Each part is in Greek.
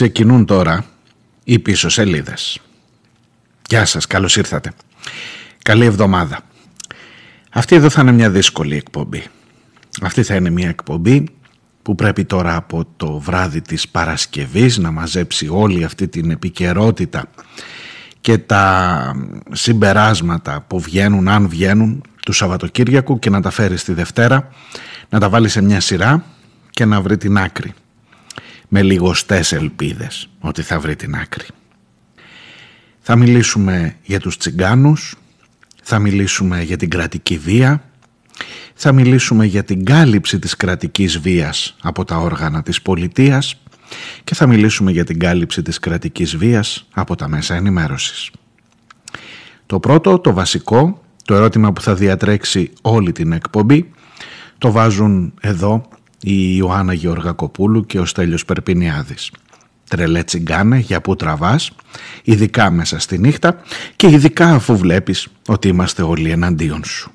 ξεκινούν τώρα οι πίσω σελίδες. Γεια σας, καλώς ήρθατε. Καλή εβδομάδα. Αυτή εδώ θα είναι μια δύσκολη εκπομπή. Αυτή θα είναι μια εκπομπή που πρέπει τώρα από το βράδυ της Παρασκευής να μαζέψει όλη αυτή την επικαιρότητα και τα συμπεράσματα που βγαίνουν, αν βγαίνουν, του Σαββατοκύριακου και να τα φέρει στη Δευτέρα, να τα βάλει σε μια σειρά και να βρει την άκρη. Με λιγοστές ελπίδες ότι θα βρει την άκρη. Θα μιλήσουμε για τους τσιγκάνους, θα μιλήσουμε για την κρατική βία, θα μιλήσουμε για την κάλυψη της κρατικής βίας από τα όργανα της πολιτείας και θα μιλήσουμε για την κάλυψη της κρατικής βίας από τα μέσα ενημέρωσης. Το πρώτο, το βασικό, το ερώτημα που θα διατρέξει όλη την εκπομπή, το βάζουν εδώ η Ιωάννα Γεωργακοπούλου και ο Στέλιος Περπινιάδης. Τρελέ τσιγκάνε για που τραβάς, ειδικά μέσα στη νύχτα και ειδικά αφού βλέπεις ότι είμαστε όλοι εναντίον σου.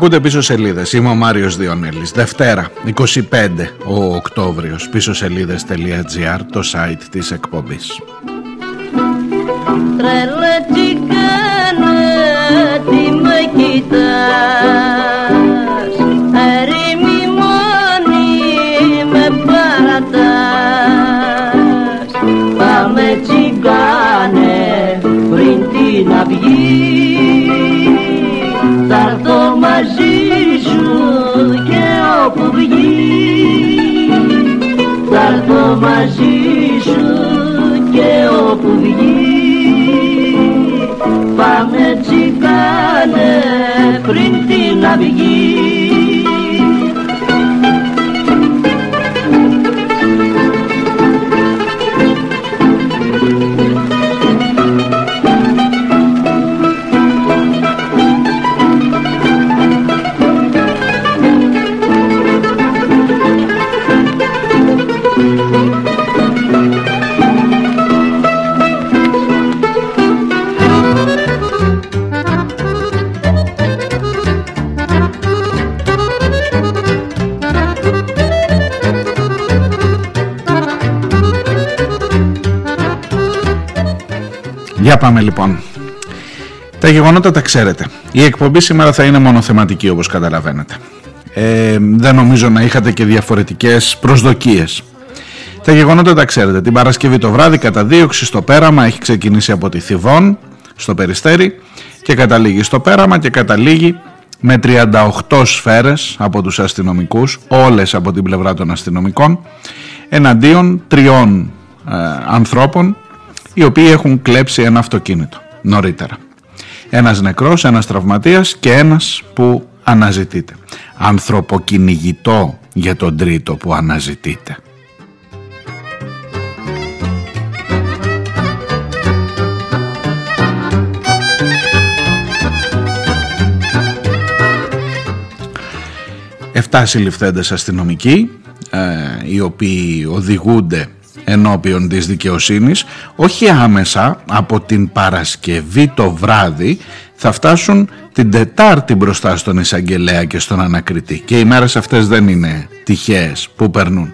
Ακούτε πίσω σελίδες. Είμαι ο Μάριος Διονέλη. Δευτέρα, 25 ο Οκτώβριος. Πίσω σελίδε.gr, το site της εκπομπής. Τρελατσικάνε, τι με κοιτάς Θα έρθω μαζί σου και όπου βγει. Πάμε τσικάνε πριν την αυγή Για πάμε λοιπόν. Τα γεγονότα τα ξέρετε. Η εκπομπή σήμερα θα είναι μονοθεματική όπως καταλαβαίνετε. Ε, δεν νομίζω να είχατε και διαφορετικές προσδοκίες. Τα γεγονότα τα ξέρετε. Την Παρασκευή το βράδυ καταδίωξη στο πέραμα έχει ξεκινήσει από τη Θιβών στο Περιστέρι και καταλήγει στο πέραμα και καταλήγει με 38 σφαίρες από τους αστυνομικούς, όλες από την πλευρά των αστυνομικών, εναντίον τριών ε, ανθρώπων οι οποίοι έχουν κλέψει ένα αυτοκίνητο νωρίτερα. Ένας νεκρός, ένας τραυματίας και ένας που αναζητείται. Ανθρωποκυνηγητό για τον τρίτο που αναζητείται. Εφτά συλληφθέντες αστυνομικοί ε, οι οποίοι οδηγούνται ενώπιον της δικαιοσύνης όχι άμεσα από την Παρασκευή το βράδυ θα φτάσουν την Τετάρτη μπροστά στον εισαγγελέα και στον ανακριτή και οι μέρες αυτές δεν είναι τυχαίες που περνούν.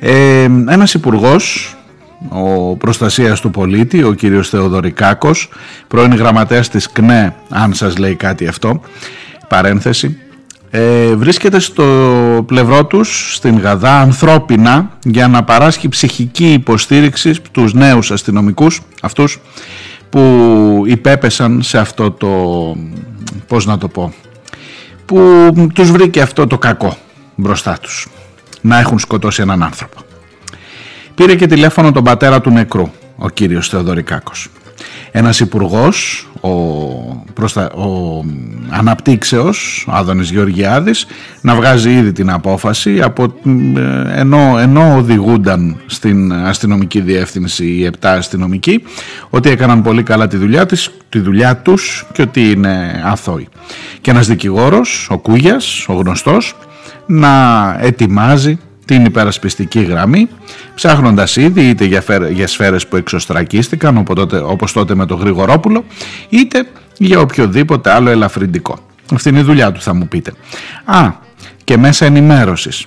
Ε, ένας υπουργός ο προστασίας του πολίτη, ο κύριος Θεοδωρικάκος, πρώην γραμματέας της ΚΝΕ, αν σας λέει κάτι αυτό, παρένθεση, ε, βρίσκεται στο πλευρό τους στην Γαδά ανθρώπινα για να παράσχει ψυχική υποστήριξη στους νέους αστυνομικούς αυτούς που υπέπεσαν σε αυτό το πώς να το πω που τους βρήκε αυτό το κακό μπροστά τους να έχουν σκοτώσει έναν άνθρωπο. Πήρε και τηλέφωνο τον πατέρα του νεκρού ο κύριος Θεοδωρικάκος ένας υπουργός, ο, προστα... ο αναπτύξεως, Άδωνης Γεωργιάδης, να βγάζει ήδη την απόφαση από, ε, ενώ, ενώ οδηγούνταν στην αστυνομική διεύθυνση οι επτά αστυνομικοί, ότι έκαναν πολύ καλά τη δουλειά, της, τη δουλειά τους και ότι είναι αθώοι. Και ένας δικηγόρος, ο Κούγιας, ο γνωστός, να ετοιμάζει την υπερασπιστική γραμμή, ψάχνοντας ήδη είτε για, για σφαίρες που εξωστρακίστηκαν τότε, όπως τότε με το Γρηγορόπουλο, είτε για οποιοδήποτε άλλο ελαφρυντικό. Αυτή είναι η δουλειά του θα μου πείτε. Α, και μέσα ενημέρωσης.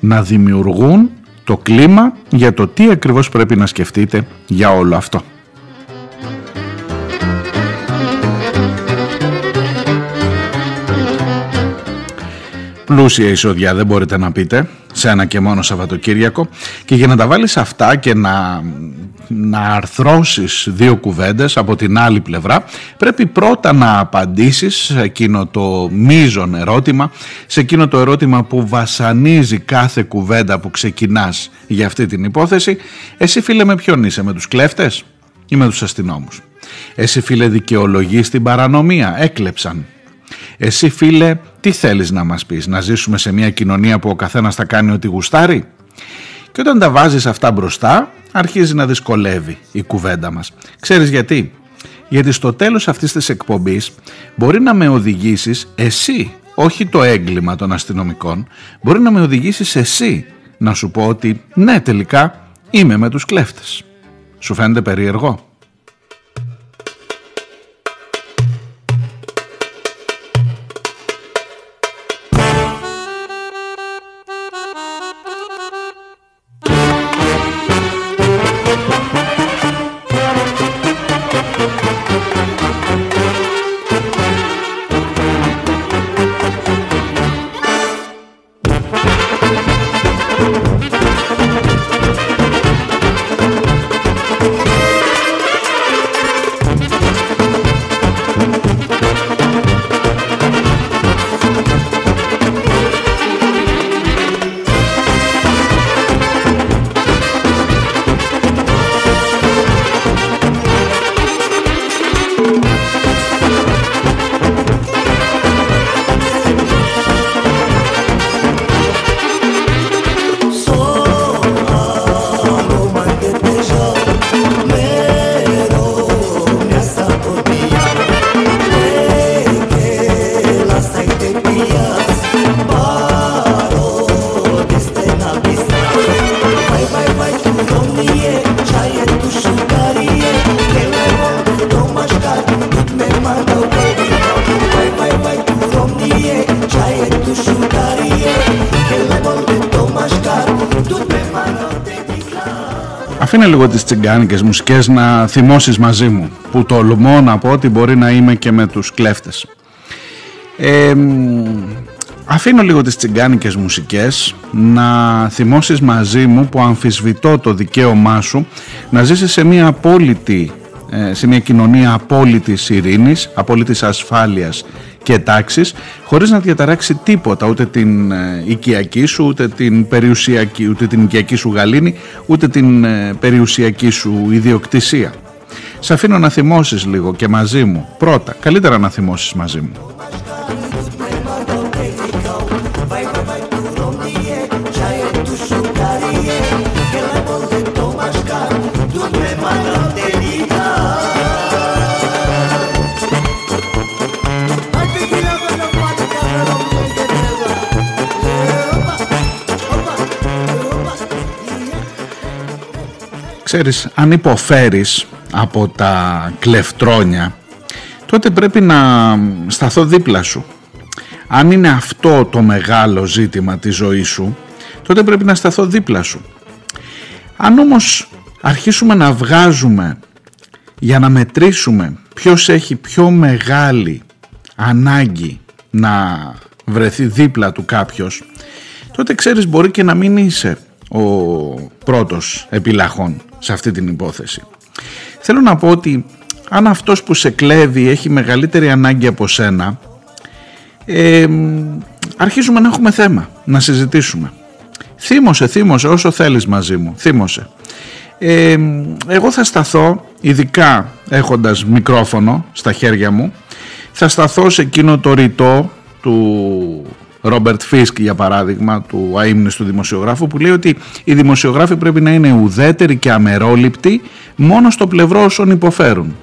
Να δημιουργούν το κλίμα για το τι ακριβώς πρέπει να σκεφτείτε για όλο αυτό. Πλούσια εισόδια δεν μπορείτε να πείτε σε ένα και μόνο Σαββατοκύριακο. Και για να τα βάλεις αυτά και να, να αρθρώσεις δύο κουβέντες από την άλλη πλευρά πρέπει πρώτα να απαντήσεις σε εκείνο το μείζον ερώτημα σε εκείνο το ερώτημα που βασανίζει κάθε κουβέντα που ξεκινάς για αυτή την υπόθεση. Εσύ φίλε με ποιον είσαι με τους κλέφτες ή με τους αστυνόμους; Εσύ φίλε δικαιολογείς την παρανομία έκλεψαν. Εσύ φίλε, τι θέλεις να μας πεις, να ζήσουμε σε μια κοινωνία που ο καθένας θα κάνει ό,τι γουστάρει; Και όταν τα βάζεις αυτά μπροστά, αρχίζει να δυσκολεύει η κουβέντα μας. Ξέρεις γιατί; Γιατί στο τέλος αυτής της εκπομπής μπορεί να με οδηγήσεις εσύ, όχι το έγκλημα των αστυνομικών, μπορεί να με οδηγήσεις εσύ να σου πω ότι ναι τελικά είμαι με τους κλέφτες. Σου φαίνεται περίεργο; Αφήνε λίγο τις τσιγκάνικες μουσικές να θυμώσεις μαζί μου που τολμώ να πω ότι μπορεί να είμαι και με τους κλέφτες. Ε, αφήνω λίγο τις τσιγκάνικες μουσικές να θυμώσεις μαζί μου που αμφισβητώ το δικαίωμά σου να ζήσεις σε μια απόλυτη ε, σε μια κοινωνία απόλυτης ειρήνης, απόλυτης ασφάλειας και τάξης χωρίς να διαταράξει τίποτα ούτε την ε, οικιακή σου ούτε την περιουσιακή ούτε την οικιακή σου γαλήνη ούτε την ε, περιουσιακή σου ιδιοκτησία. Σε αφήνω να θυμώσεις λίγο και μαζί μου. Πρώτα καλύτερα να θυμώσεις μαζί μου Ξέρεις, αν υποφέρεις από τα κλεφτρόνια, τότε πρέπει να σταθώ δίπλα σου. Αν είναι αυτό το μεγάλο ζήτημα της ζωής σου, τότε πρέπει να σταθώ δίπλα σου. Αν όμως αρχίσουμε να βγάζουμε για να μετρήσουμε ποιος έχει πιο μεγάλη ανάγκη να βρεθεί δίπλα του κάποιος, τότε ξέρεις μπορεί και να μην είσαι ο πρώτος επιλαχών σε αυτή την υπόθεση. Θέλω να πω ότι αν αυτός που σε κλέβει έχει μεγαλύτερη ανάγκη από σένα ε, αρχίζουμε να έχουμε θέμα, να συζητήσουμε. Θύμωσε, θύμωσε όσο θέλεις μαζί μου, θύμωσε. Ε, εγώ θα σταθώ, ειδικά έχοντας μικρόφωνο στα χέρια μου, θα σταθώ σε εκείνο το ρητό του Ρόμπερτ Φίσκ για παράδειγμα του αείμνηστου δημοσιογράφου που λέει ότι οι δημοσιογράφοι πρέπει να είναι ουδέτεροι και αμερόληπτοι μόνο στο πλευρό όσων υποφέρουν.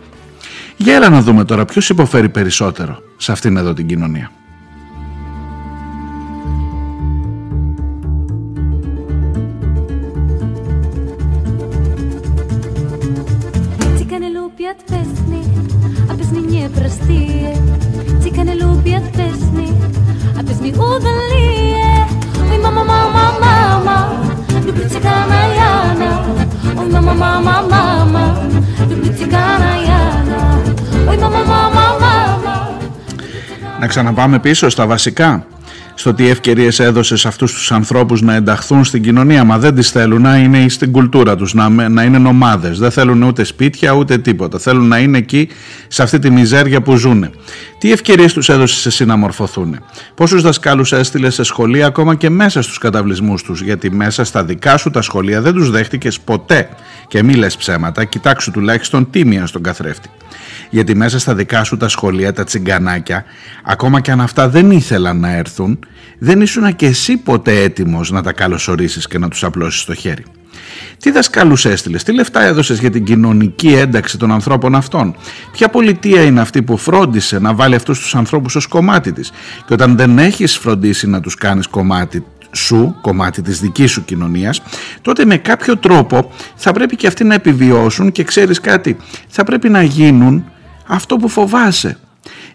Για έλα να δούμε τώρα ποιος υποφέρει περισσότερο σε αυτήν εδώ την κοινωνία. Να ξαναπάμε πίσω στα βασικά στο τι ευκαιρίες έδωσες σε αυτούς τους ανθρώπους να ενταχθούν στην κοινωνία. Μα δεν τις θέλουν να είναι στην κουλτούρα τους, να, να είναι νομάδες. Δεν θέλουν ούτε σπίτια ούτε τίποτα. Θέλουν να είναι εκεί σε αυτή τη μιζέρια που ζουν. Τι ευκαιρίες τους έδωσες εσύ να μορφωθούν. Πόσους δασκάλους έστειλες σε σχολεία ακόμα και μέσα στους καταβλισμούς τους; Γιατί μέσα στα δικά σου τα σχολεία δεν τους δέχτηκες ποτέ. Και μη λες ψέματα, κοιτάξου τουλάχιστον τίμια στον καθρέφτη γιατί μέσα στα δικά σου τα σχολεία, τα τσιγκανάκια, ακόμα και αν αυτά δεν ήθελαν να έρθουν, δεν ήσουν και εσύ ποτέ έτοιμος να τα καλωσορίσεις και να τους απλώσεις το χέρι. Τι δασκάλους έστειλες, τι λεφτά έδωσες για την κοινωνική ένταξη των ανθρώπων αυτών; Ποια πολιτεία είναι αυτή που φρόντισε να βάλει αυτούς τους ανθρώπους ως κομμάτι της; Και όταν δεν έχεις φροντίσει να τους κάνεις κομμάτι σου, κομμάτι της δικής σου κοινωνίας, τότε με κάποιο τρόπο θα πρέπει και αυτοί να επιβιώσουν και ξέρεις κάτι, θα πρέπει να γίνουν αυτό που φοβάσαι.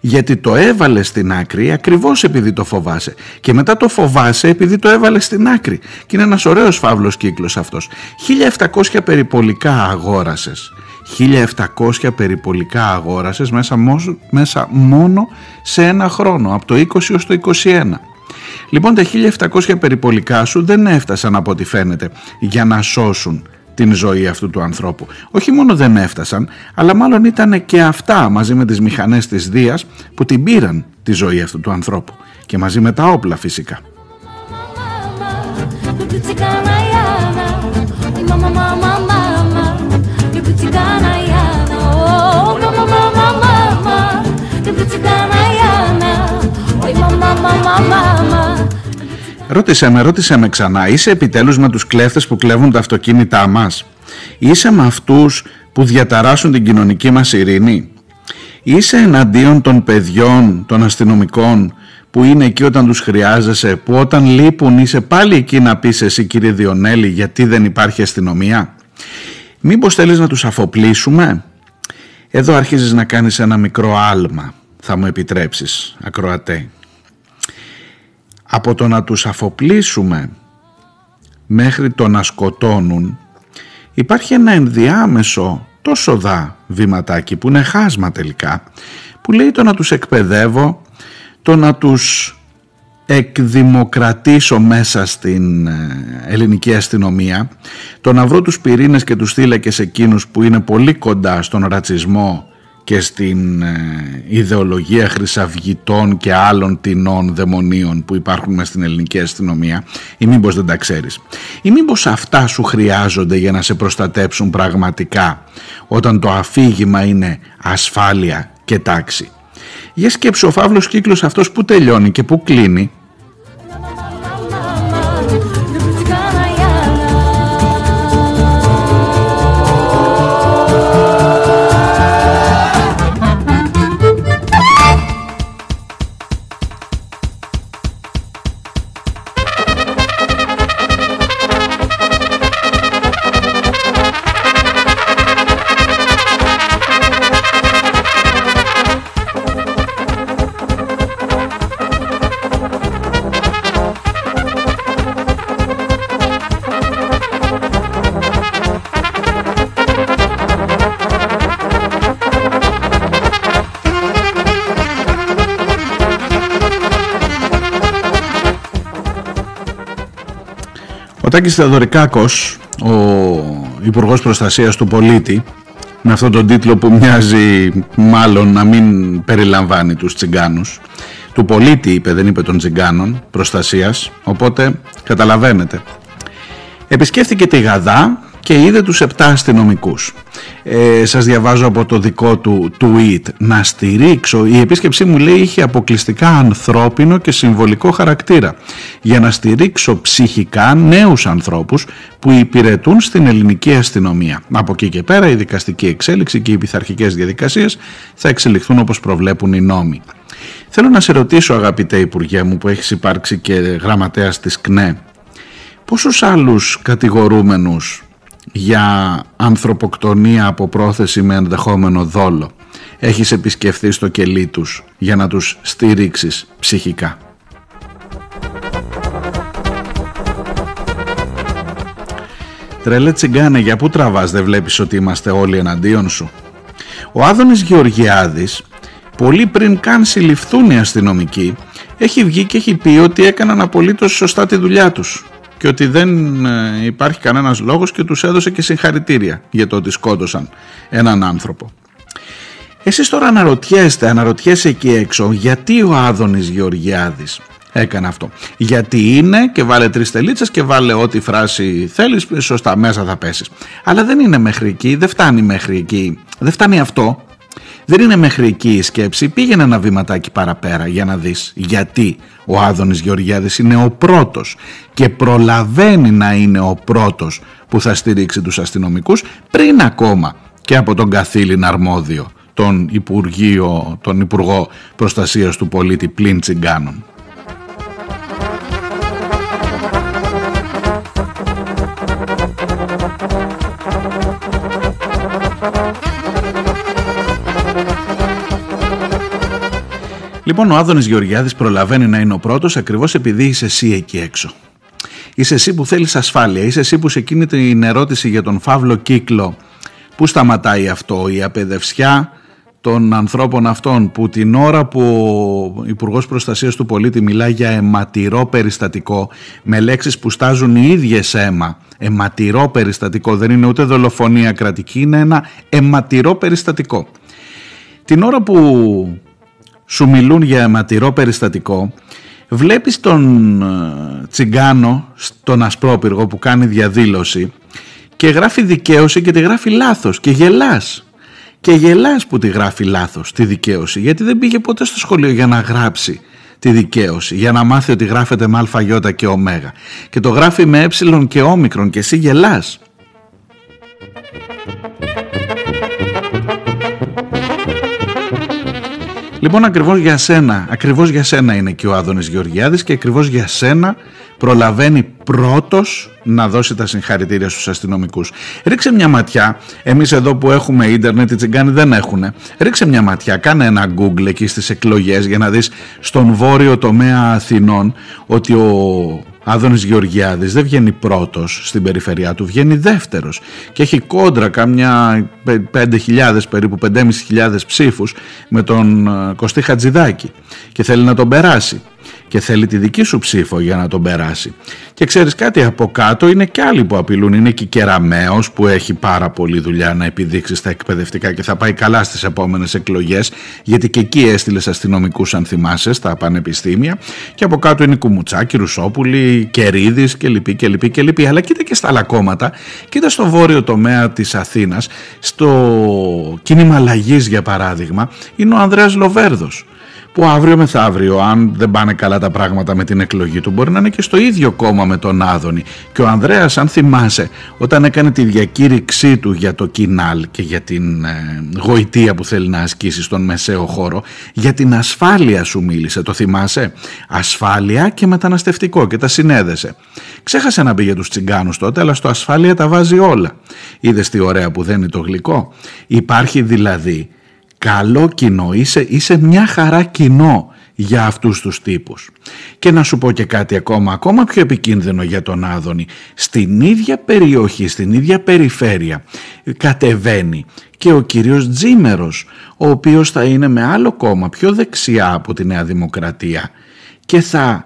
Γιατί το έβαλε στην άκρη ακριβώς επειδή το φοβάσαι και μετά το φοβάσαι επειδή το έβαλε στην άκρη. Και είναι ένας ωραίος φαύλος κύκλος αυτός. 1700 περιπολικά αγόρασες. 1700 περιπολικά αγόρασες μέσα, μέσα μόνο σε ένα χρόνο από το 20 ως το 21 Λοιπόν τα 1700 περιπολικά σου δεν έφτασαν από ό,τι φαίνεται για να σώσουν την ζωή αυτού του ανθρώπου. Όχι μόνο δεν έφτασαν, αλλά μάλλον ήταν και αυτά μαζί με τις μηχανές της Δίας που την πήραν τη ζωή αυτού του ανθρώπου και μαζί με τα όπλα φυσικά. Ρώτησε με, ρώτησε με ξανά, είσαι επιτέλους με τους κλέφτες που κλέβουν τα αυτοκίνητά μας; Είσαι με αυτούς που διαταράσσουν την κοινωνική μας ειρήνη; Είσαι εναντίον των παιδιών, των αστυνομικών που είναι εκεί όταν τους χρειάζεσαι, που όταν λείπουν είσαι πάλι εκεί να πεις εσύ κύριε Διονέλη γιατί δεν υπάρχει αστυνομία; Μήπως θέλεις να τους αφοπλίσουμε; Εδώ αρχίζεις να κάνεις ένα μικρό άλμα, θα μου επιτρέψεις ακροατέ από το να τους αφοπλίσουμε μέχρι το να σκοτώνουν υπάρχει ένα ενδιάμεσο τόσο δά βηματάκι που είναι χάσμα τελικά που λέει το να τους εκπαιδεύω το να τους εκδημοκρατήσω μέσα στην ε, ελληνική αστυνομία το να βρω τους πυρήνες και τους θύλακες εκείνους που είναι πολύ κοντά στον ρατσισμό και στην ε, ιδεολογία χρυσαυγητών και άλλων τεινών δαιμονίων που υπάρχουν μέσα στην ελληνική αστυνομία ή μήπως δεν τα ξέρεις. Ή μήπως αυτά σου χρειάζονται για να σε προστατέψουν πραγματικά όταν το αφήγημα είναι ασφάλεια και τάξη. Για σκέψου ο φαύλος κύκλος αυτός που τελειώνει και που κλείνει Τάκης Θεοδωρικάκος, ο Υπουργός Προστασίας του Πολίτη, με αυτόν τον τίτλο που μοιάζει μάλλον να μην περιλαμβάνει τους τσιγκάνους, του πολίτη είπε, δεν είπε των τσιγκάνων, προστασίας, οπότε καταλαβαίνετε. Επισκέφθηκε τη Γαδά και είδε τους επτά αστυνομικούς. Ε, σας διαβάζω από το δικό του tweet να στηρίξω, η επίσκεψή μου λέει είχε αποκλειστικά ανθρώπινο και συμβολικό χαρακτήρα για να στηρίξω ψυχικά νέους ανθρώπους που υπηρετούν στην ελληνική αστυνομία. Από εκεί και πέρα η δικαστική εξέλιξη και οι πειθαρχικές διαδικασίες θα εξελιχθούν όπως προβλέπουν οι νόμοι. Θέλω να σε ρωτήσω αγαπητέ Υπουργέ μου που έχεις υπάρξει και γραμματέας της ΚΝΕ πόσους άλλους κατηγορούμενους για ανθρωποκτονία από πρόθεση με ενδεχόμενο δόλο. Έχεις επισκεφθεί στο κελί τους για να τους στηρίξεις ψυχικά; Τρελέ τσιγκάνε, για πού τραβάς, δεν βλέπεις ότι είμαστε όλοι εναντίον σου. Ο Άδωνης Γεωργιάδης, πολύ πριν καν συλληφθούν οι αστυνομικοί, έχει βγει και έχει πει ότι έκαναν απολύτως σωστά τη δουλειά τους και ότι δεν ε, υπάρχει κανένας λόγος και τους έδωσε και συγχαρητήρια για το ότι σκότωσαν έναν άνθρωπο. Εσείς τώρα αναρωτιέστε, αναρωτιέσαι εκεί έξω γιατί ο Άδωνης Γεωργιάδης έκανε αυτό. Γιατί είναι και βάλε τρεις τελίτσες και βάλε ό,τι φράση θέλεις, σωστά μέσα θα πέσεις. Αλλά δεν είναι μέχρι εκεί, δεν φτάνει μέχρι εκεί, δεν φτάνει αυτό. Δεν είναι μέχρι εκεί η σκέψη, πήγαινε ένα βήματάκι παραπέρα για να δεις γιατί ο Άδωνης Γεωργιάδης είναι ο πρώτος και προλαβαίνει να είναι ο πρώτος που θα στηρίξει τους αστυνομικούς πριν ακόμα και από τον καθήλυνα αρμόδιο τον, Υπουργείο, τον Υπουργό Προστασίας του Πολίτη πλην τσιγκάνων. Λοιπόν, ο Άδωνης Γεωργιάδης προλαβαίνει να είναι ο πρώτος ακριβώς επειδή είσαι εσύ εκεί έξω. Είσαι εσύ που θέλεις ασφάλεια. Είσαι εσύ που σε εκείνη την ερώτηση για τον φαύλο κύκλο. Πού σταματάει αυτό, η απεδευσιά των ανθρώπων αυτών που την ώρα που ο Υπουργός Προστασίας του Πολίτη μιλάει για αιματηρό περιστατικό με λέξεις που στάζουν οι ίδιες αίμα αιματηρό περιστατικό δεν είναι ούτε δολοφονία κρατική είναι ένα αιματηρό περιστατικό την ώρα που σου μιλούν για αιματηρό περιστατικό βλέπεις τον ε, τσιγκάνο στον ασπρόπυργο που κάνει διαδήλωση και γράφει δικαίωση και τη γράφει λάθος και γελάς. Και γελάς που τη γράφει λάθος τη δικαίωση γιατί δεν πήγε ποτέ στο σχολείο για να γράψει τη δικαίωση για να μάθει ότι γράφεται με αλφαγιώτα και ωμέγα. Και το γράφει με ε και όμικρον και εσύ γελάς Λοιπόν, ακριβώς για σένα, ακριβώς για σένα είναι και ο Άδωνης Γεωργιάδης και ακριβώς για σένα προλαβαίνει πρώτος να δώσει τα συγχαρητήρια στους αστυνομικούς. Ρίξε μια ματιά, εμείς εδώ που έχουμε ίντερνετ, οι τσιγκάνοι δεν έχουν. Ρίξε μια ματιά, κάνε ένα Google εκεί στις εκλογές για να δεις στον βόρειο τομέα Αθηνών ότι ο Άδωνης Γεωργιάδης δεν βγαίνει πρώτος στην περιφερειά του, βγαίνει δεύτερος και έχει κόντρα κάμια 5.000 περίπου 5.500 ψήφους με τον ε, Κωστή Χατζηδάκη και θέλει να τον περάσει. Και θέλει τη δική σου ψήφο για να τον περάσει. Και ξέρεις κάτι, από κάτω είναι και άλλοι που απειλούν. Είναι και Κεραμέως που έχει πάρα πολλή δουλειά να επιδείξει στα εκπαιδευτικά και θα πάει καλά στις επόμενες εκλογές γιατί και εκεί έστειλες αστυνομικούς αν θυμάσαι στα πανεπιστήμια και από κάτω είναι Κουμουτσάκη, Ρουσόπουλη, Κερίδης κλπ. κλπ, κλπ. Αλλά κοίτα και στα άλλα κόμματα, κοίτα στο βόρειο τομέα της Αθήνας, στο κίνημα αλλαγής για παράδειγμα, είναι ο Ανδρέας Λοβέρδος που αύριο μεθαύριο, αν δεν πάνε καλά τα πράγματα με την εκλογή του, μπορεί να είναι και στο ίδιο κόμμα με τον Άδωνη. Και ο Ανδρέας, αν θυμάσαι, όταν έκανε τη διακήρυξή του για το κοινάλ και για την ε, γοητεία που θέλει να ασκήσει στον μεσαίο χώρο, για την ασφάλεια σου μίλησε, το θυμάσαι; Ασφάλεια και μεταναστευτικό και τα συνέδεσε. Ξέχασε να πει για τους τσιγκάνους τότε, αλλά στο ασφάλεια τα βάζει όλα. Είδες τι ωραία που δεν είναι το γλυκό; Υπάρχει δηλαδή καλό κοινό, είσαι, είσαι μια χαρά κοινό για αυτούς τους τύπους. Και να σου πω και κάτι ακόμα, ακόμα πιο επικίνδυνο για τον Άδωνη. Στην ίδια περιοχή, στην ίδια περιφέρεια κατεβαίνει και ο κύριος Τζίμερος, ο οποίος θα είναι με άλλο κόμμα πιο δεξιά από τη Νέα Δημοκρατία και θα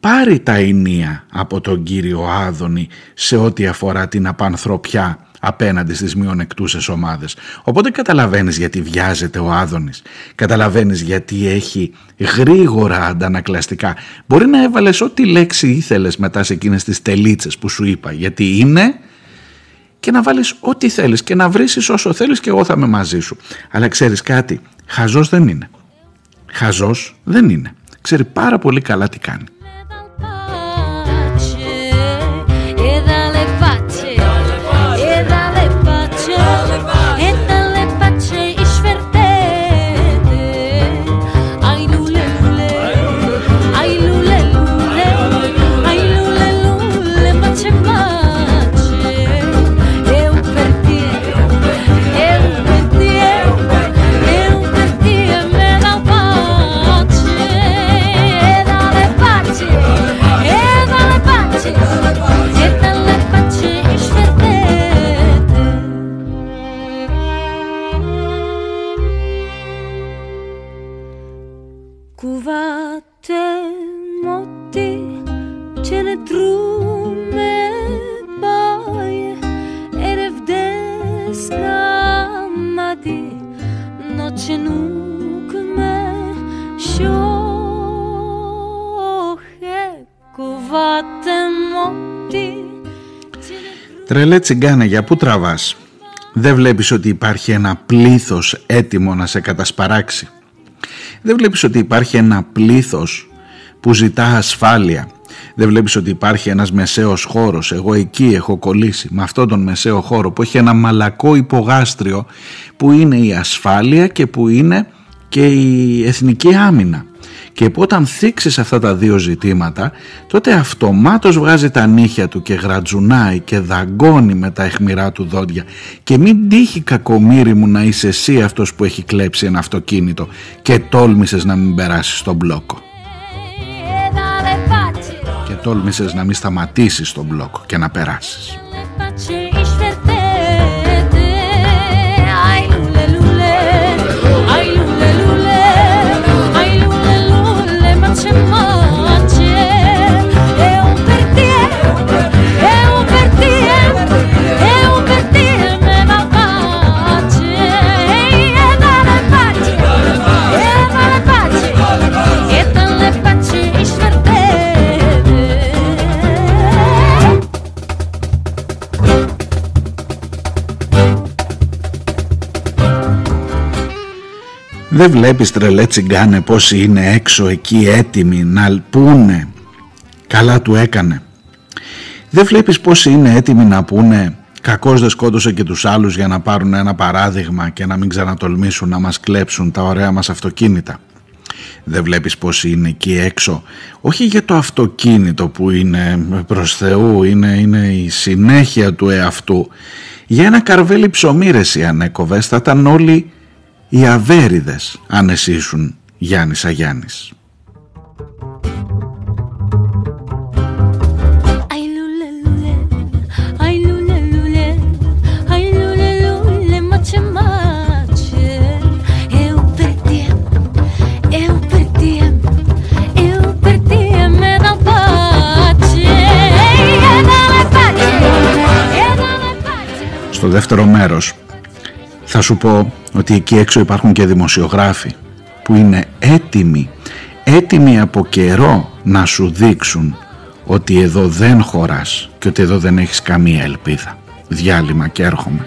πάρει τα ενία από τον κύριο Άδωνη σε ό,τι αφορά την απανθρωπιά απέναντι στις μειονεκτούσες ομάδες. Οπότε καταλαβαίνεις γιατί βιάζεται ο Άδωνης. Καταλαβαίνεις γιατί έχει γρήγορα αντανακλαστικά. Μπορεί να έβαλες ό,τι λέξη ήθελες μετά σε εκείνες τις τελίτσες που σου είπα. Γιατί είναι και να βάλεις ό,τι θέλεις και να βρίσεις όσο θέλεις και εγώ θα είμαι μαζί σου. Αλλά ξέρεις κάτι, χαζός δεν είναι. Χαζός δεν είναι. Ξέρει πάρα πολύ καλά τι κάνει. Τρελέ τσιγκάνα, για πού τραβάς; Δεν βλέπεις ότι υπάρχει ένα πλήθος έτοιμο να σε κατασπαράξει; Δεν βλέπεις ότι υπάρχει ένα πλήθος που ζητά ασφάλεια; Δεν βλέπεις ότι υπάρχει ένας μεσαίος χώρος; Εγώ εκεί έχω κολλήσει με αυτόν τον μεσαίο χώρο που έχει ένα μαλακό υπογάστριο που είναι η ασφάλεια και που είναι και η εθνική άμυνα. Και όταν θίξεις αυτά τα δύο ζητήματα, τότε αυτομάτως βγάζει τα νύχια του και γρατζουνάει και δαγκώνει με τα αιχμηρά του δόντια. Και μην τύχει κακομύρι μου να είσαι εσύ αυτός που έχει κλέψει ένα αυτοκίνητο και τόλμησες να μην περάσεις στον μπλόκο. Και τόλμησες να μην σταματήσεις στον μπλόκο και να περάσεις. Δεν βλέπεις τρελέ τσιγκάνε πόσοι είναι έξω εκεί έτοιμοι να πούνε καλά του έκανε. Δεν βλέπεις πόσοι είναι έτοιμοι να πούνε κακός δεν σκότωσε και τους άλλους για να πάρουν ένα παράδειγμα και να μην ξανατολμήσουν να μας κλέψουν τα ωραία μας αυτοκίνητα. Δεν βλέπεις πόσοι είναι εκεί έξω όχι για το αυτοκίνητο που είναι προς Θεού είναι, είναι η συνέχεια του εαυτού για ένα καρβέλι ψωμί ρε ανέκοβες θα ήταν όλοι οι αβέριδες ανεσίσουν Γιάννης Αγιάννης. Στο δεύτερο μέρος θα σου πω ότι εκεί έξω υπάρχουν και δημοσιογράφοι που είναι έτοιμοι, έτοιμοι από καιρό να σου δείξουν ότι εδώ δεν χωράς και ότι εδώ δεν έχεις καμία ελπίδα. Διάλειμμα και έρχομαι.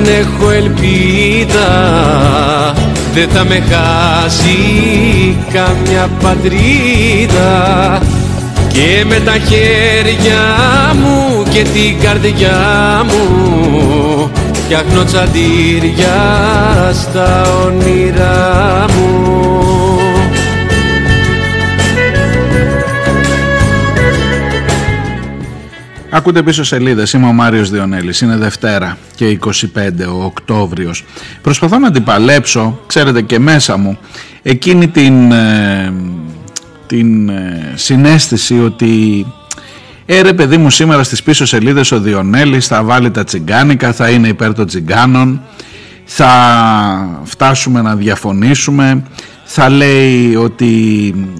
δεν έχω ελπίδα. Δεν θα με χάσει καμιά πατρίδα Και με τα χέρια μου και την καρδιά μου Φτιάχνω τσαντήρια στα όνειρά μου Ακούτε πίσω σελίδες. Είμαι ο Μάριος Διονέλης. Είναι Δευτέρα και 25 ο Οκτώβριος. Προσπαθώ να την παλέψω, ξέρετε και μέσα μου, εκείνη την, ε, την ε, συνέστηση ότι έρε παιδί μου σήμερα στις πίσω σελίδες ο Διονέλης θα βάλει τα τσιγκάνικα, θα είναι υπέρ των τσιγκάνων, θα φτάσουμε να διαφωνήσουμε, θα λέει ότι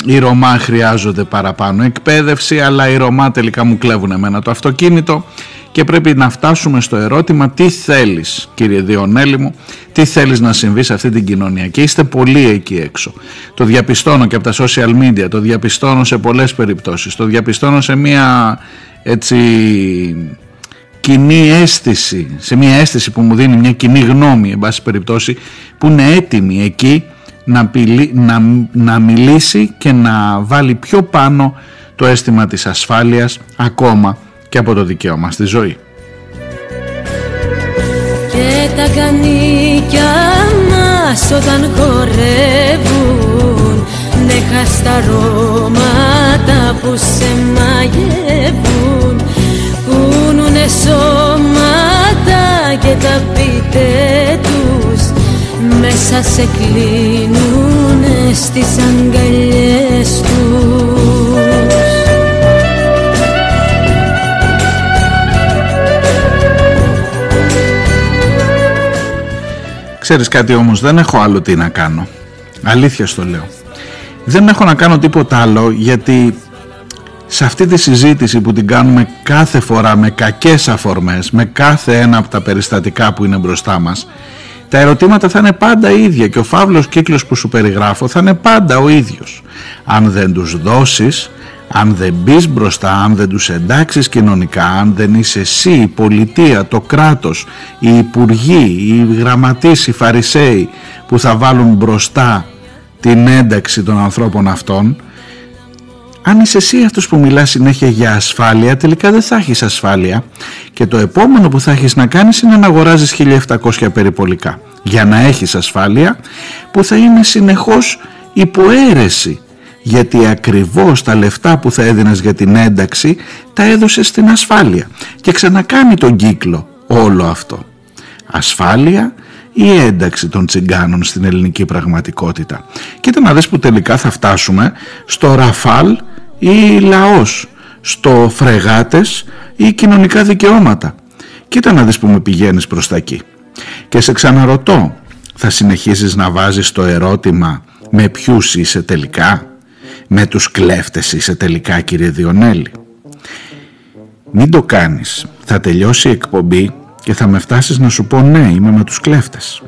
οι Ρωμά χρειάζονται παραπάνω εκπαίδευση αλλά οι Ρωμά τελικά μου κλέβουν εμένα το αυτοκίνητο και πρέπει να φτάσουμε στο ερώτημα τι θέλεις κύριε Διονέλη μου τι θέλεις να συμβεί σε αυτή την κοινωνία; Και είστε πολύ εκεί έξω. Το διαπιστώνω και από τα social media το διαπιστώνω σε πολλές περιπτώσεις. Το διαπιστώνω σε μια έτσι κοινή αίσθηση σε μια αίσθηση που μου δίνει μια κοινή γνώμη εν πάση περιπτώσει που είναι έτοιμη εκεί να, να, να μιλήσει και να βάλει πιο πάνω το αίσθημα της ασφάλειας ακόμα και από το δικαίωμα στη ζωή. Και τα κανίκια μας όταν χορεύουν νέχα στα αρώματα που σε μαγεύουν κουνουνε σώματα και τα πείτε τους μέσα σε κλείνουνε στις αγκαλιές τους. Ξέρεις κάτι όμως δεν έχω άλλο τι να κάνω. Αλήθεια στο λέω. Δεν έχω να κάνω τίποτα άλλο γιατί σε αυτή τη συζήτηση που την κάνουμε κάθε φορά με κακές αφορμές με κάθε ένα από τα περιστατικά που είναι μπροστά μας τα ερωτήματα θα είναι πάντα ίδια και ο φαύλος κύκλος που σου περιγράφω θα είναι πάντα ο ίδιος. Αν δεν τους δώσεις, αν δεν μπεις μπροστά, αν δεν τους εντάξεις κοινωνικά, αν δεν είσαι εσύ, η πολιτεία, το κράτος, οι υπουργοί, οι γραμματείς, οι φαρισαίοι που θα βάλουν μπροστά την ένταξη των ανθρώπων αυτών, αν είσαι εσύ αυτός που μιλάς συνέχεια για ασφάλεια, τελικά δεν θα έχεις ασφάλεια. Και το επόμενο που θα έχεις να κάνεις είναι να αγοράζεις 1700 περιπολικά για να έχεις ασφάλεια που θα είναι συνεχώς υποαίρεση. Γιατί ακριβώς τα λεφτά που θα έδινες για την ένταξη τα έδωσες στην ασφάλεια. Και ξανακάνει τον κύκλο όλο αυτό. Ασφάλεια ή ένταξη των τσιγκάνων στην ελληνική πραγματικότητα. Κοίτα να δεις που τελικά θα φτάσουμε στο Ραφάλ ή λαός, στο φρεγάτες ή κοινωνικά δικαιώματα. Κοίτα να δεις που με πηγαίνεις προς τα εκεί. Και σε ξαναρωτώ, θα συνεχίσεις να βάζεις το ερώτημα με ποιους είσαι τελικά, με τους κλέφτες είσαι τελικά κύριε Διονέλη; Μην το κάνεις, θα τελειώσει η εκπομπή και θα με φτάσεις να σου πω ναι είμαι με τους κλέφτες.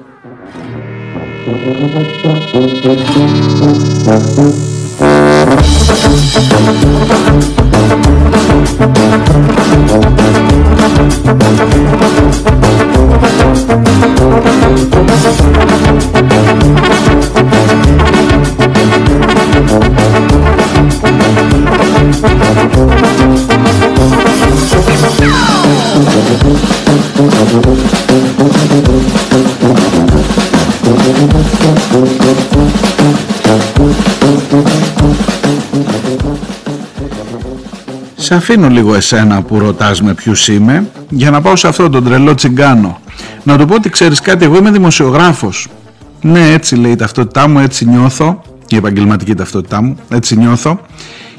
Thank σε αφήνω λίγο εσένα που ρωτάς με ποιους είμαι για να πάω σε αυτό τον τρελό τσιγκάνο. Να του πω ότι ξέρεις κάτι, εγώ είμαι δημοσιογράφος. Ναι, έτσι λέει η ταυτότητά μου, έτσι νιώθω, η επαγγελματική ταυτότητά μου, έτσι νιώθω.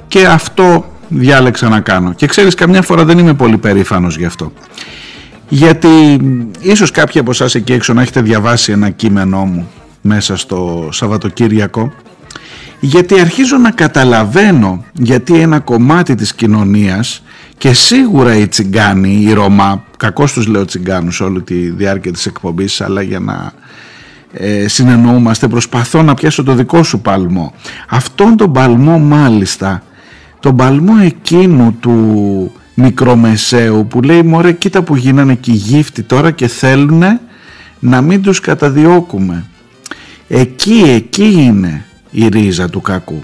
Και αυτό διάλεξα να κάνω. Και ξέρεις, καμιά φορά δεν είμαι πολύ περήφανος γι' αυτό. Γιατί ίσως κάποιοι από εσάς εκεί έξω να έχετε διαβάσει ένα κείμενό μου μέσα στο Σαββατοκύριακο γιατί αρχίζω να καταλαβαίνω γιατί ένα κομμάτι της κοινωνίας και σίγουρα οι τσιγκάνοι, οι Ρωμά, κακώς τους λέω τσιγκάνους όλη τη διάρκεια της εκπομπής αλλά για να ε, συνεννοούμαστε προσπαθώ να πιάσω το δικό σου παλμό αυτόν τον παλμό μάλιστα τον παλμό εκείνου του μικρομεσαίου που λέει μωρέ κοίτα που γίνανε και οι γύφτοι τώρα και θέλουν να μην τους καταδιώκουμε εκεί εκεί είναι η ρίζα του κακού.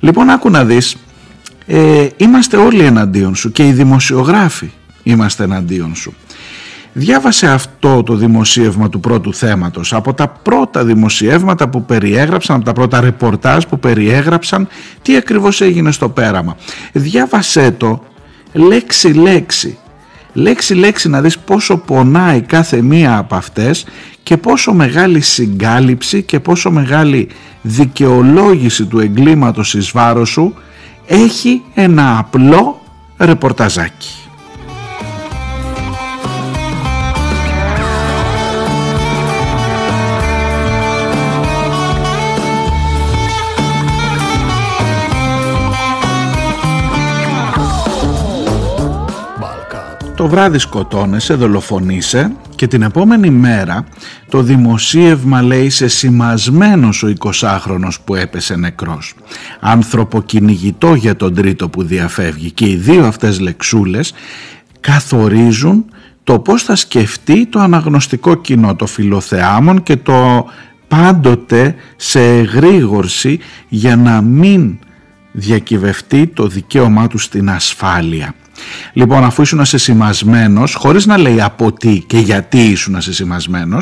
Λοιπόν άκου να δεις ε, είμαστε όλοι εναντίον σου και οι δημοσιογράφοι είμαστε εναντίον σου Διάβασε αυτό το δημοσίευμα του πρώτου θέματος από τα πρώτα δημοσιεύματα που περιέγραψαν, από τα πρώτα ρεπορτάζ που περιέγραψαν τι ακριβώς έγινε στο πέραμα. Διάβασέ το λέξη λέξη. Λέξη λέξη να δεις πόσο πονάει κάθε μία από αυτές και πόσο μεγάλη συγκάλυψη και πόσο μεγάλη δικαιολόγηση του εγκλήματος εις βάρος σου έχει ένα απλό ρεπορταζάκι. Το βράδυ σκοτώνεσαι, δολοφονείσαι και την επόμενη μέρα το δημοσίευμα λέει σε σημασμένος ο 20χρονος που έπεσε νεκρός. Ανθρωποκυνηγητό για τον τρίτο που διαφεύγει και οι δύο αυτές λεξούλες καθορίζουν το πώς θα σκεφτεί το αναγνωστικό κοινό, το φιλοθεάμον και το πάντοτε σε εγρήγορση για να μην διακυβευτεί το δικαίωμά του στην ασφάλεια. Λοιπόν, αφού ήσουν ασεσημασμένο, χωρίς να λέει από τι και γιατί ήσουν ασεσημασμένο,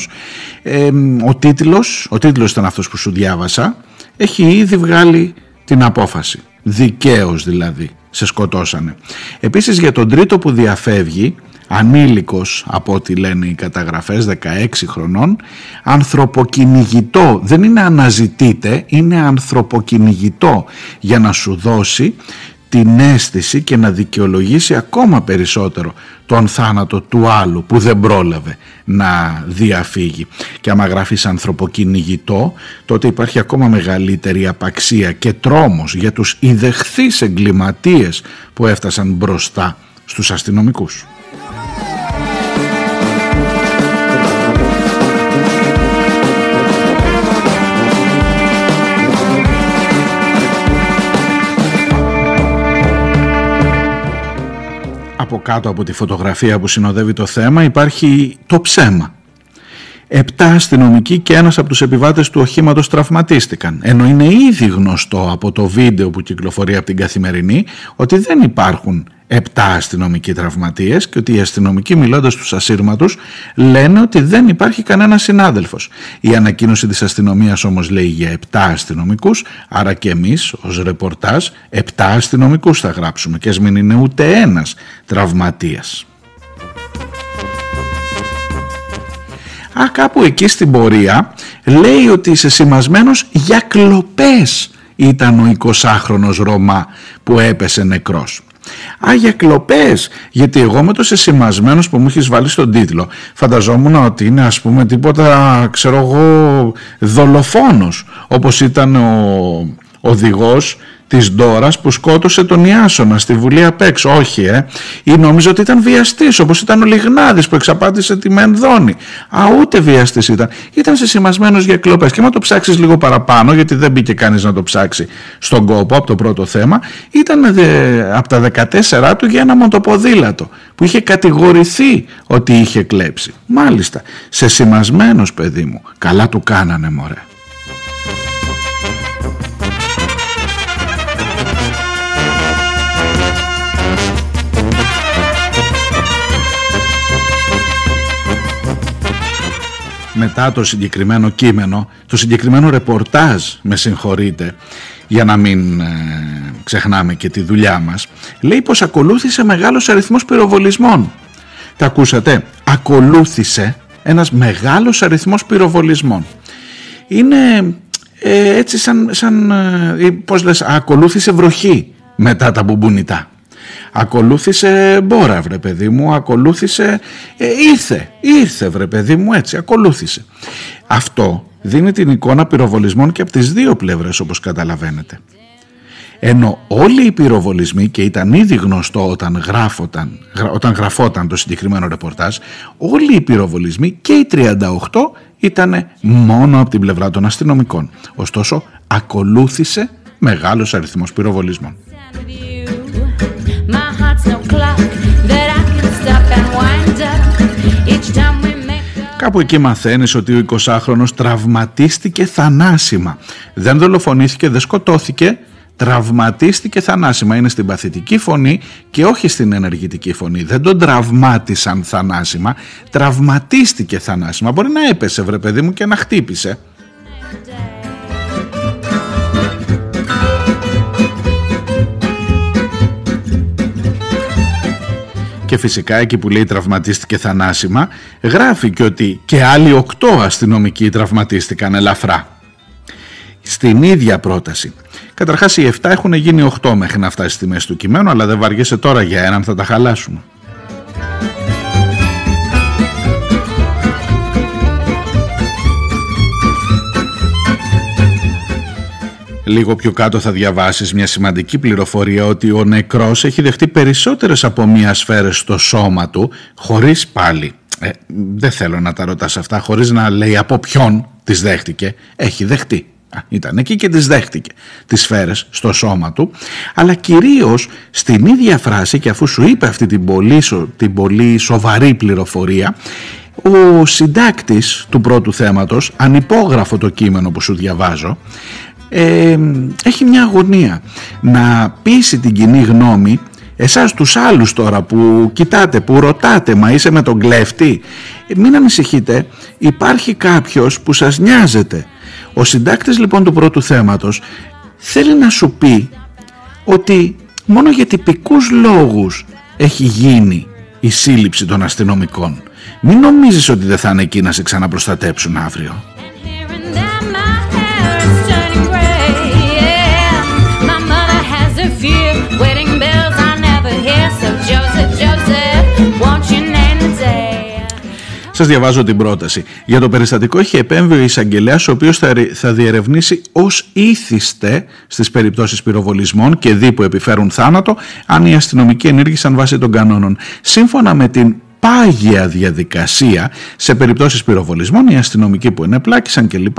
ε, ο τίτλος, ο τίτλος ήταν αυτός που σου διάβασα, έχει ήδη βγάλει την απόφαση. Δικαίως δηλαδή, σε σκοτώσανε. Επίσης για τον τρίτο που διαφεύγει, ανήλικος από ό,τι λένε οι καταγραφές 16 χρονών ανθρωποκυνηγητό δεν είναι αναζητείτε είναι ανθρωποκυνηγητό για να σου δώσει την αίσθηση και να δικαιολογήσει ακόμα περισσότερο τον θάνατο του άλλου που δεν πρόλαβε να διαφύγει. Και άμα γράφεις ανθρωποκυνηγητό τότε υπάρχει ακόμα μεγαλύτερη απαξία και τρόμος για τους ιδεχθείς εγκληματίες που έφτασαν μπροστά στους αστυνομικούς. Κάτω από τη φωτογραφία που συνοδεύει το θέμα υπάρχει το ψέμα. Επτά αστυνομικοί και ένας από τους επιβάτες του οχήματος τραυματίστηκαν. Ενώ είναι ήδη γνωστό από το βίντεο που κυκλοφορεί από την καθημερινή ότι δεν υπάρχουν επτά αστυνομικοί τραυματίες και ότι οι αστυνομικοί μιλώντας στους ασύρματους λένε ότι δεν υπάρχει κανένας συνάδελφος. Η ανακοίνωση της αστυνομίας όμως λέει για επτά αστυνομικούς, άρα και εμείς ως ρεπορτάζ επτά αστυνομικούς θα γράψουμε και ας μην είναι ούτε ένας τραυματίας. Α, κάπου εκεί στην πορεία λέει ότι είσαι σημασμένος για κλοπές ήταν ο 20χρονος Ρωμά που έπεσε νεκρός. Α, για κλοπές, γιατί εγώ με το σεσημασμένος που μου έχεις βάλει στον τίτλο. Φανταζόμουν ότι είναι ας πούμε τίποτα ξέρω εγώ δολοφόνος όπως ήταν ο οδηγός της Ντόρας που σκότωσε τον Ιάσονα στη Βουλή απ' έξω. Όχι, ε. Ή νόμιζα ότι ήταν βιαστής, όπως ήταν ο Λιγνάδης που εξαπάτησε τη Μενδόνη. Α, ούτε βιαστής ήταν. Ήταν σεσημασμένος για κλοπές. Και άμα το ψάξεις λίγο παραπάνω, γιατί δεν μπήκε κανείς να το ψάξει στον κόπο από το πρώτο θέμα, ήταν ε, από τα 14 του για ένα μοτοποδήλατο που είχε κατηγορηθεί ότι είχε κλέψει. Μάλιστα, σεσημασμένος παιδί μου. Καλά του κάνανε μωρέ. Μετά το συγκεκριμένο κείμενο, το συγκεκριμένο ρεπορτάζ, με συγχωρείτε, για να μην ε, ξεχνάμε και τη δουλειά μας, λέει πως ακολούθησε μεγάλος αριθμός πυροβολισμών. Τα ακούσατε, ακολούθησε ένας μεγάλος αριθμός πυροβολισμών. Είναι ε, έτσι σαν, σαν ε, πώς λες, ακολούθησε βροχή μετά τα μπουμπουνιτά. Ακολούθησε μπόρα βρε παιδί μου, ακολούθησε, ε, ήρθε, ήρθε βρε παιδί μου έτσι, ακολούθησε. Αυτό δίνει την εικόνα πυροβολισμών και από τις δύο πλευρές όπως καταλαβαίνετε. Ενώ όλοι οι πυροβολισμοί και ήταν ήδη γνωστό όταν, γράφοταν, όταν γραφόταν το συγκεκριμένο ρεπορτάζ όλοι οι πυροβολισμοί και οι 38 ήταν μόνο από την πλευρά των αστυνομικών. Ωστόσο ακολούθησε μεγάλος αριθμός πυροβολισμών. Κάπου εκεί μαθαίνεις ότι ο 20χρονος τραυματίστηκε θανάσιμα. Δεν δολοφονήθηκε, δεν σκοτώθηκε, τραυματίστηκε θανάσιμα. Είναι στην παθητική φωνή και όχι στην ενεργητική φωνή. Δεν τον τραυμάτισαν θανάσιμα, τραυματίστηκε θανάσιμα. Μπορεί να έπεσε βρε παιδί μου και να χτύπησε. Και φυσικά εκεί που λέει τραυματίστηκε θανάσιμα γράφει και ότι και άλλοι οκτώ αστυνομικοί τραυματίστηκαν ελαφρά. Στην ίδια πρόταση. Καταρχάς οι 7 έχουν γίνει 8 μέχρι να φτάσει στη μέση του κειμένου αλλά δεν βαριέσαι τώρα για έναν θα τα χαλάσουμε. Λίγο πιο κάτω θα διαβάσεις μια σημαντική πληροφορία ότι ο νεκρός έχει δεχτεί περισσότερες από μία σφαίρες στο σώμα του χωρίς πάλι, ε, δεν θέλω να τα ρωτάς αυτά, χωρίς να λέει από ποιον τις δέχτηκε, έχει δεχτεί. Ήταν εκεί και τις δέχτηκε τις σφαίρες στο σώμα του. Αλλά κυρίως στην ίδια φράση και αφού σου είπε αυτή την πολύ, την πολύ σοβαρή πληροφορία ο συντάκτης του πρώτου θέματος ανυπόγραφο το κείμενο που σου διαβάζω ε, έχει μια αγωνία να πείσει την κοινή γνώμη εσάς τους άλλους τώρα που κοιτάτε, που ρωτάτε μα είσαι με τον κλέφτη ε, μην ανησυχείτε υπάρχει κάποιος που σας νοιάζεται ο συντάκτης λοιπόν του πρώτου θέματος θέλει να σου πει ότι μόνο για τυπικούς λόγους έχει γίνει η σύλληψη των αστυνομικών. Μην νομίζεις ότι δεν θα είναι εκεί να σε ξαναπροστατέψουν αύριο. Σας διαβάζω την πρόταση. Για το περιστατικό έχει επέμβει ο εισαγγελέας, ο οποίος θα διερευνήσει ως ήθιστε στις περιπτώσεις πυροβολισμών και δι που επιφέρουν θάνατο, αν οι αστυνομικοί ενήργησαν βάσει των κανόνων. Σύμφωνα με την πάγια διαδικασία σε περιπτώσεις πυροβολισμών οι αστυνομικοί που ενεπλάκησαν κλπ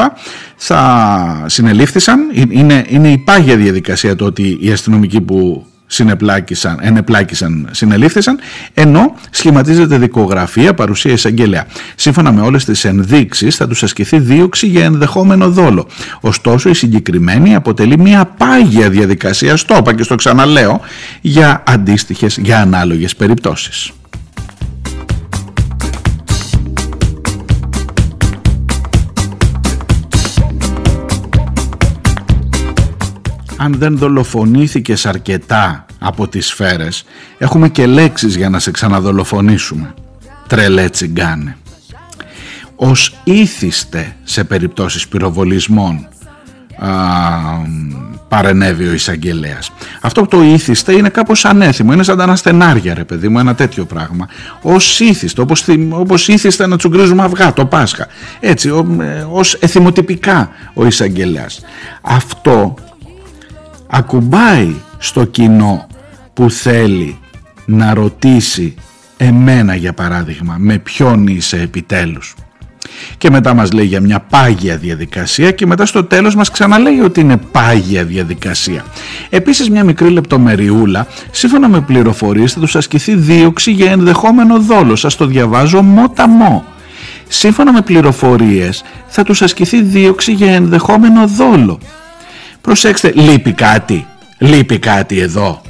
θα συνελήφθησαν είναι, είναι η πάγια διαδικασία το ότι οι αστυνομικοί που συνεπλάκησαν, ενεπλάκησαν, συνελήφθησαν, ενώ σχηματίζεται δικογραφία παρουσία εισαγγελέα. Σύμφωνα με όλες τις ενδείξεις θα τους ασκηθεί δίωξη για ενδεχόμενο δόλο. Ωστόσο η συγκεκριμένη αποτελεί μια πάγια διαδικασία, στο είπα και στο ξαναλέω, για αντίστοιχες, για ανάλογες περιπτώσεις. Αν δεν δολοφονήθηκες αρκετά από τις σφαίρες, έχουμε και λέξεις για να σε ξαναδολοφονήσουμε. Τρελέ τσιγκάνε. Ως ήθιστε σε περιπτώσεις πυροβολισμών α, παρενέβη ο εισαγγελέας. Αυτό που το ήθιστε είναι κάπως ανέθιμο, είναι σαν τα αναστενάρια ρε παιδί μου, ένα τέτοιο πράγμα. Ως ήθιστε, όπως, όπως ήθιστε να τσουγκρίζουμε αυγά το Πάσχα. Έτσι, ε, ως εθιμοτυπικά ο εισαγγελέας. Αυτό ακουμπάει στο κοινό που θέλει να ρωτήσει εμένα για παράδειγμα με ποιον είσαι επιτέλους και μετά μας λέει για μια πάγια διαδικασία και μετά στο τέλος μας ξαναλέει ότι είναι πάγια διαδικασία. Επίσης μια μικρή λεπτομεριούλα, σύμφωνα με πληροφορίες θα τους ασκηθεί δίωξη για ενδεχόμενο δόλο. Σας το διαβάζω μοταμό. Σύμφωνα με πληροφορίες θα τους ασκηθεί δίωξη για ενδεχόμενο δόλο. Προσέξτε, λείπει κάτι. Λείπει κάτι εδώ.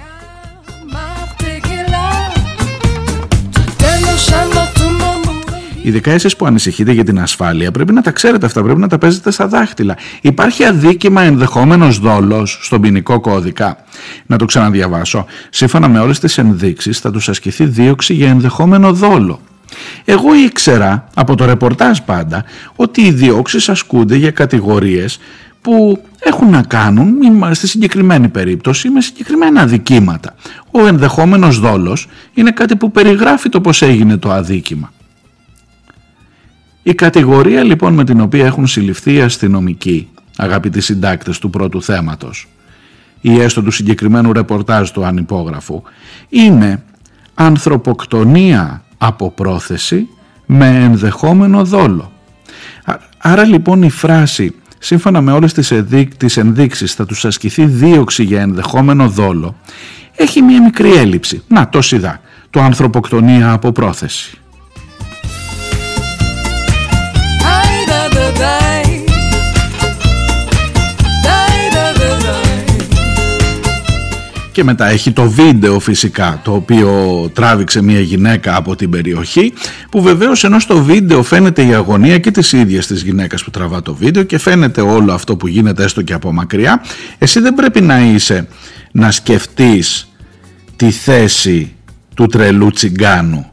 Ειδικά εσείς που ανησυχείτε για την ασφάλεια πρέπει να τα ξέρετε αυτά, πρέπει να τα παίζετε στα δάχτυλα. Υπάρχει αδίκημα ενδεχόμενος δόλος στον ποινικό κώδικα. Να το ξαναδιαβάσω. Σύμφωνα με όλες τις ενδείξεις θα τους ασκηθεί δίωξη για ενδεχόμενο δόλο. Εγώ ήξερα από το ρεπορτάζ πάντα ότι οι διώξεις ασκούνται για κατηγορίες που έχουν να κάνουν στη συγκεκριμένη περίπτωση με συγκεκριμένα αδικήματα. Ο ενδεχόμενος δόλος είναι κάτι που περιγράφει το πώς έγινε το αδίκημα. Η κατηγορία λοιπόν με την οποία έχουν συλληφθεί οι αστυνομικοί, αγαπητοί συντάκτες του πρώτου θέματος, ή έστω του συγκεκριμένου ρεπορτάζ του ανυπόγραφου, είναι ανθρωποκτονία από πρόθεση με ενδεχόμενο δόλο. Άρα λοιπόν η φράση σύμφωνα με όλες τις, ενδείξ, τις ενδείξεις θα τους ασκηθεί δίωξη για ενδεχόμενο δόλο έχει μία μικρή έλλειψη. Να το σιδά. Το ανθρωποκτονία από πρόθεση. Και μετά έχει το βίντεο φυσικά το οποίο τράβηξε μια γυναίκα από την περιοχή που βεβαίως ενώ στο βίντεο φαίνεται η αγωνία και της ίδιας της γυναίκας που τραβά το βίντεο και φαίνεται όλο αυτό που γίνεται έστω και από μακριά εσύ δεν πρέπει να είσαι να σκεφτείς τη θέση του τρελού τσιγκάνου.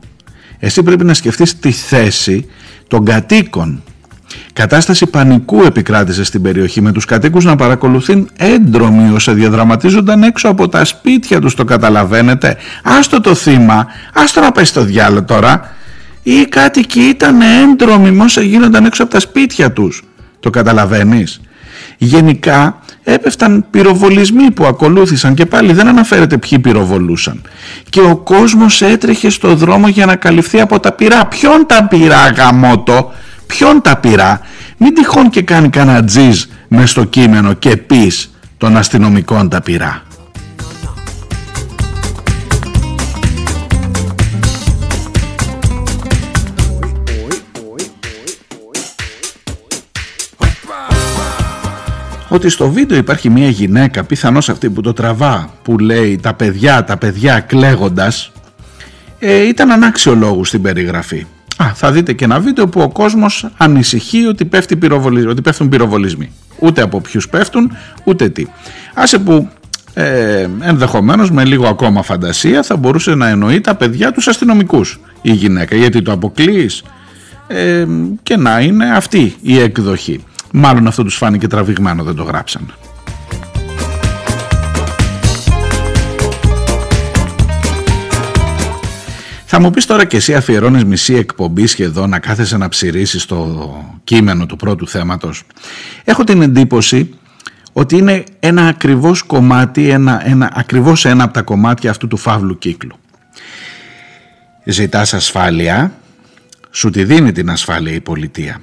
Εσύ πρέπει να σκεφτείς τη θέση των κατοίκων Κατάσταση πανικού επικράτησε στην περιοχή με τους κατοίκους να παρακολουθούν έντρομοι όσο διαδραματίζονταν έξω από τα σπίτια τους, το καταλαβαίνετε; Άστο το θύμα, άστο να πάει στο διάλογο τώρα. Οι κάτοικοι ήταν έντρομοι όσα γίνονταν έξω από τα σπίτια τους. Το καταλαβαίνεις; Γενικά έπεφταν πυροβολισμοί που ακολούθησαν και πάλι δεν αναφέρεται ποιοι πυροβολούσαν. Και ο κόσμος έτρεχε στο δρόμο για να καλυφθεί από τα πυρά. Ποιον τα πυρά γαμότο, Ποιον τα πειρά, μην τυχόν και κάνει κανένα τζιζ μες στο κείμενο και πεις των αστυνομικών τα πειρά. ότι στο βίντεο υπάρχει μια γυναίκα, πιθανώς αυτή που το τραβά, που λέει τα παιδιά, τα παιδιά κλαίγοντας, ε, ήταν ανάξιο λόγου στην περιγραφή. Α, θα δείτε και ένα βίντεο που ο κόσμος ανησυχεί ότι, πέφτει ότι πέφτουν πυροβολισμοί. Ούτε από ποιους πέφτουν, ούτε τι. Άσε που ε, ενδεχομένως με λίγο ακόμα φαντασία θα μπορούσε να εννοεί τα παιδιά τους αστυνομικούς η γυναίκα γιατί το αποκλείεις ε, και να είναι αυτή η εκδοχή. Μάλλον αυτό τους φάνηκε τραβηγμένο δεν το γράψαν. Θα μου πεις τώρα και εσύ αφιερώνεις μισή εκπομπή σχεδόν να κάθεσαι να ψηρήσεις το κείμενο του πρώτου θέματος. Έχω την εντύπωση ότι είναι ένα ακριβώς κομμάτι, ένα, ένα, ακριβώς ένα από τα κομμάτια αυτού του φαύλου κύκλου. Ζητάς ασφάλεια, σου τη δίνει την ασφάλεια η πολιτεία.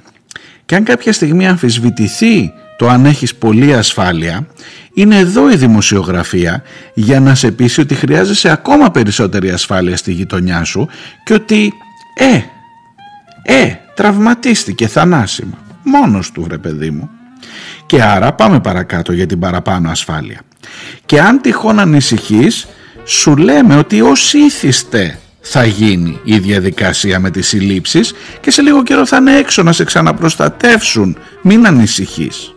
Και αν κάποια στιγμή αμφισβητηθεί το αν έχεις πολλή ασφάλεια, είναι εδώ η δημοσιογραφία για να σε πείσει ότι χρειάζεσαι ακόμα περισσότερη ασφάλεια στη γειτονιά σου και ότι ε, ε, τραυματίστηκε θανάσιμα. Μόνος του βρε παιδί μου. Και άρα πάμε παρακάτω για την παραπάνω ασφάλεια. Και αν τυχόν ανησυχείς, σου λέμε ότι ως ήθιστε θα γίνει η διαδικασία με τις συλλήψεις και σε λίγο καιρό θα είναι έξω να σε ξαναπροστατεύσουν. Μην ανησυχείς.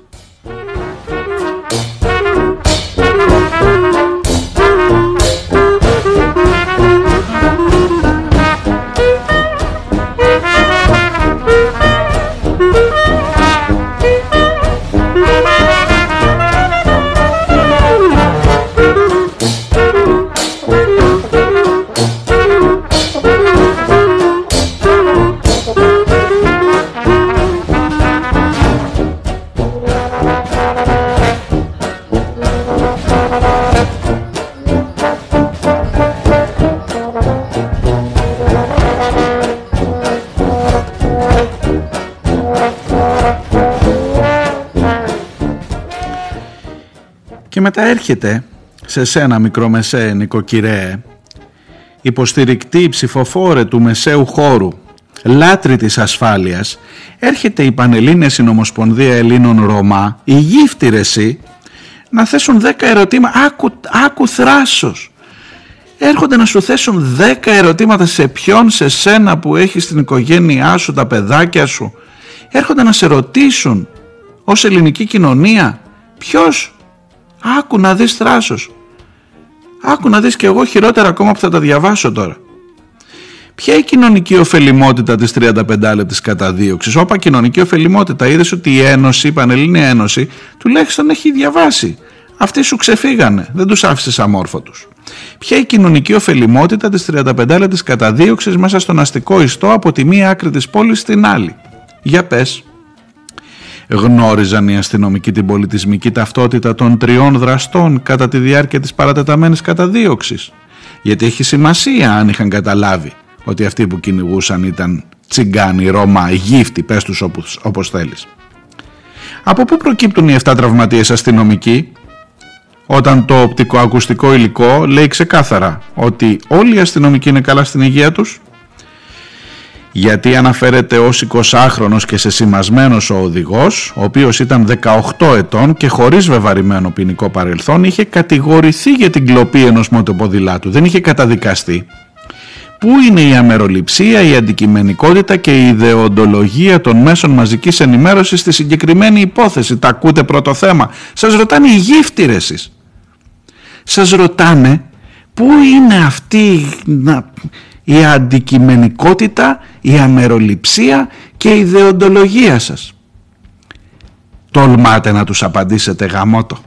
Μετά έρχεται σε σένα μικρομεσαίε νοικοκυρέ, υποστηρικτή ψηφοφόρε του μεσαίου χώρου, λάτρη της ασφάλειας, έρχεται η Πανελλήνια Συνομοσπονδία Ελλήνων Ρωμά, η γύφτη να θέσουν δέκα ερωτήματα, άκου, άκου θράσος. έρχονται να σου θέσουν δέκα ερωτήματα σε ποιον, σε σένα που έχεις την οικογένειά σου, τα παιδάκια σου. Έρχονται να σε ρωτήσουν ως ελληνική κοινωνία ποιος. Άκου να δεις θράσος. Άκου να δεις και εγώ χειρότερα ακόμα που θα τα διαβάσω τώρα. Ποια η κοινωνική ωφελημότητα της 35 λεπτής καταδίωξης; Όπα κοινωνική ωφελημότητα. Είδες ότι η Ένωση, η Πανελλήνια Ένωση, τουλάχιστον έχει διαβάσει. Αυτοί σου ξεφύγανε. Δεν τους άφησες αμόρφωτους. Ποια η κοινωνική ωφελημότητα της 35 λεπτής καταδίωξης μέσα στον αστικό ιστό από τη μία άκρη της πόλης στην άλλη; Για πες. Γνώριζαν οι αστυνομικοί την πολιτισμική ταυτότητα των τριών δραστών κατά τη διάρκεια της παρατεταμένης καταδίωξης. Γιατί έχει σημασία αν είχαν καταλάβει ότι αυτοί που κυνηγούσαν ήταν τσιγκάνοι, Ρώμα, γύφτη, πες τους όπως, όπως θέλεις. Από πού προκύπτουν οι 7 τραυματίες αστυνομικοί όταν το οπτικοακουστικό υλικό λέει ξεκάθαρα ότι όλοι οι αστυνομικοί είναι καλά στην υγεία τους; Γιατί αναφέρεται ως 20χρονος και σε σημασμένος ο οδηγός, ο οποίος ήταν 18 ετών και χωρίς βεβαρημένο ποινικό παρελθόν, είχε κατηγορηθεί για την κλοπή ενός μοτοποδηλάτου, δεν είχε καταδικαστεί. Πού είναι η αμεροληψία, η αντικειμενικότητα και η ιδεοντολογία των μέσων μαζικής ενημέρωσης στη συγκεκριμένη υπόθεση; Τα ακούτε πρώτο θέμα. Σας ρωτάνε οι γύφτηρες εσείς. Σας ρωτάνε πού είναι αυτή η αντικειμενικότητα, η αμεροληψία και η ιδεοντολογία σας. Τολμάτε να τους απαντήσετε γαμότο.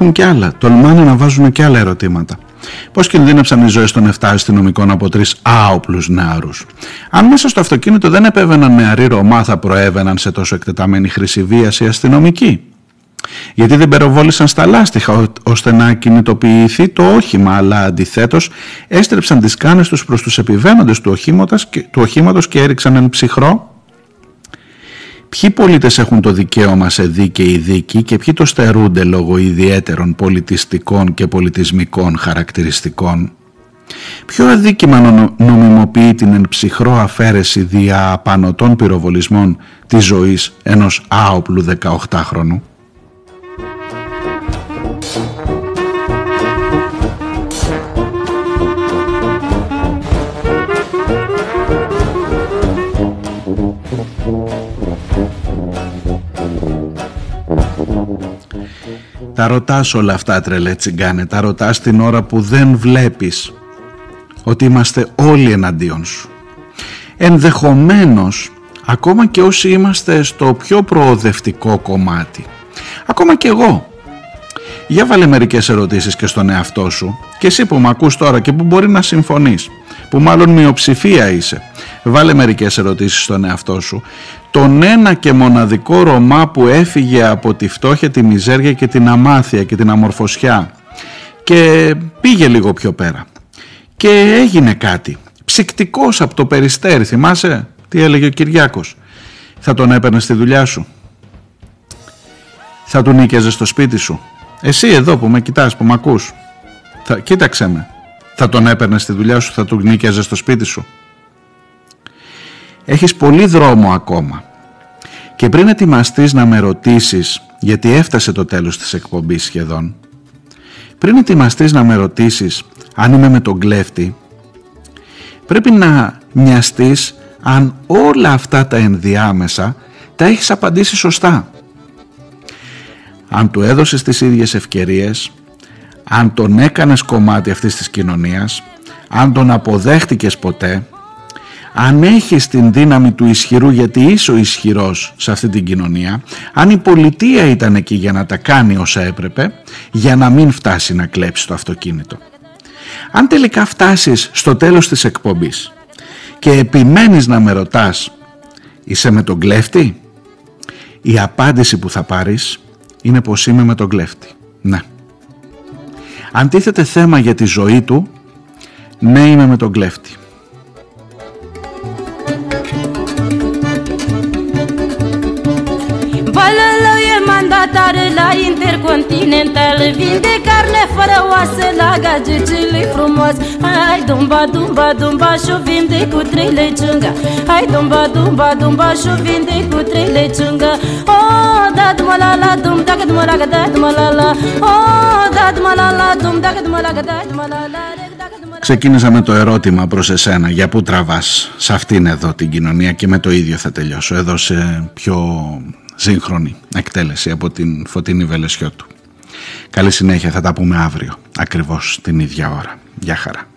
Έχουν και άλλα. Τολμάνε να βάζουν και άλλα ερωτήματα. Πώς κινδύνεψαν οι ζωές των 7 αστυνομικών από τρεις άοπλους νεαρούς; Αν μέσα στο αυτοκίνητο δεν επέβαιναν νεαροί Ρωμά, θα προέβαιναν σε τόσο εκτεταμένη χρήση βίας οι αστυνομικοί. Γιατί δεν περοβόλησαν στα λάστιχα ώστε να κινητοποιηθεί το όχημα, αλλά αντιθέτως έστρεψαν τις κάνες τους προς τους επιβαίνοντες του οχήματος και έριξαν εν ψυχρό Ποιοι πολίτες έχουν το δικαίωμα σε δίκαιη δίκη και ποιοι το στερούνται λόγω ιδιαίτερων πολιτιστικών και πολιτισμικών χαρακτηριστικών; Ποιο αδίκημα νομιμοποιεί την εν ψυχρό αφαίρεση δια απανοτών πυροβολισμών της ζωής ενός άοπλου 18χρονου. Τα ρωτάς όλα αυτά τρελέ τσιγκάνε, τα ρωτάς την ώρα που δεν βλέπεις ότι είμαστε όλοι εναντίον σου. Ενδεχομένως, ακόμα και όσοι είμαστε στο πιο προοδευτικό κομμάτι, ακόμα και εγώ, για βάλε μερικές ερωτήσεις και στον εαυτό σου. Και εσύ που με ακούς τώρα και που μπορεί να συμφωνείς, που μάλλον μειοψηφία είσαι, βάλε μερικές ερωτήσεις στον εαυτό σου. Τον ένα και μοναδικό Ρωμά που έφυγε από τη φτώχεια, τη μιζέρια και την αμάθεια και την αμορφωσιά και πήγε λίγο πιο πέρα και έγινε κάτι. Ψυκτικός από το περιστέρι θυμάσαι τι έλεγε ο Κυριάκος; Θα τον έπαιρνε στη δουλειά σου. Θα του νίκιαζε στο σπίτι σου. Εσύ εδώ που με κοιτάς που με ακούς θα, κοίταξε με. Θα τον έπαιρνε στη δουλειά σου θα του νίκιαζε στο σπίτι σου Έχεις πολύ δρόμο ακόμα. Και πριν ετοιμαστείς να με ρωτήσεις, γιατί έφτασε το τέλος της εκπομπής σχεδόν, πριν ετοιμαστείς να με ρωτήσεις αν είμαι με τον κλέφτη, πρέπει να νοιαστείς αν όλα αυτά τα ενδιάμεσα τα έχεις απαντήσει σωστά. Αν του έδωσες τις ίδιες ευκαιρίες, αν τον έκανες κομμάτι αυτής της κοινωνίας, αν τον αποδέχτηκες ποτέ, αν έχεις την δύναμη του ισχυρού γιατί είσαι ο ισχυρός σε αυτή την κοινωνία, αν η πολιτεία ήταν εκεί για να τα κάνει όσα έπρεπε, για να μην φτάσει να κλέψει το αυτοκίνητο. Αν τελικά φτάσεις στο τέλος της εκπομπής και επιμένεις να με ρωτάς είσαι με τον κλέφτη, η απάντηση που θα πάρεις είναι πως είμαι με τον κλέφτη. Ναι. Αν τίθεται θέμα για τη ζωή του, ναι είμαι με τον κλέφτη. Vin de carne fără oase La gagicile frumos Hai dumba, dumba, dumba Și-o vinde cu trei leciungă Hai dumba, dumba, dumba Și-o vinde cu trei leciungă Oh, da duma la la dum Dacă duma la da duma la la Oh, da duma la la dum Dacă duma la da duma la la Ξεκίνησα με το ερώτημα προς εσένα για πού τραβάς σε αυτήν εδώ την κοινωνία και με το ίδιο θα τελειώσω εδώ σε πιο σύγχρονη εκτέλεση από την Φωτεινή Βελεσιώτου. Καλή συνέχεια θα τα πούμε αύριο ακριβώς την ίδια ώρα. Γεια χαρά.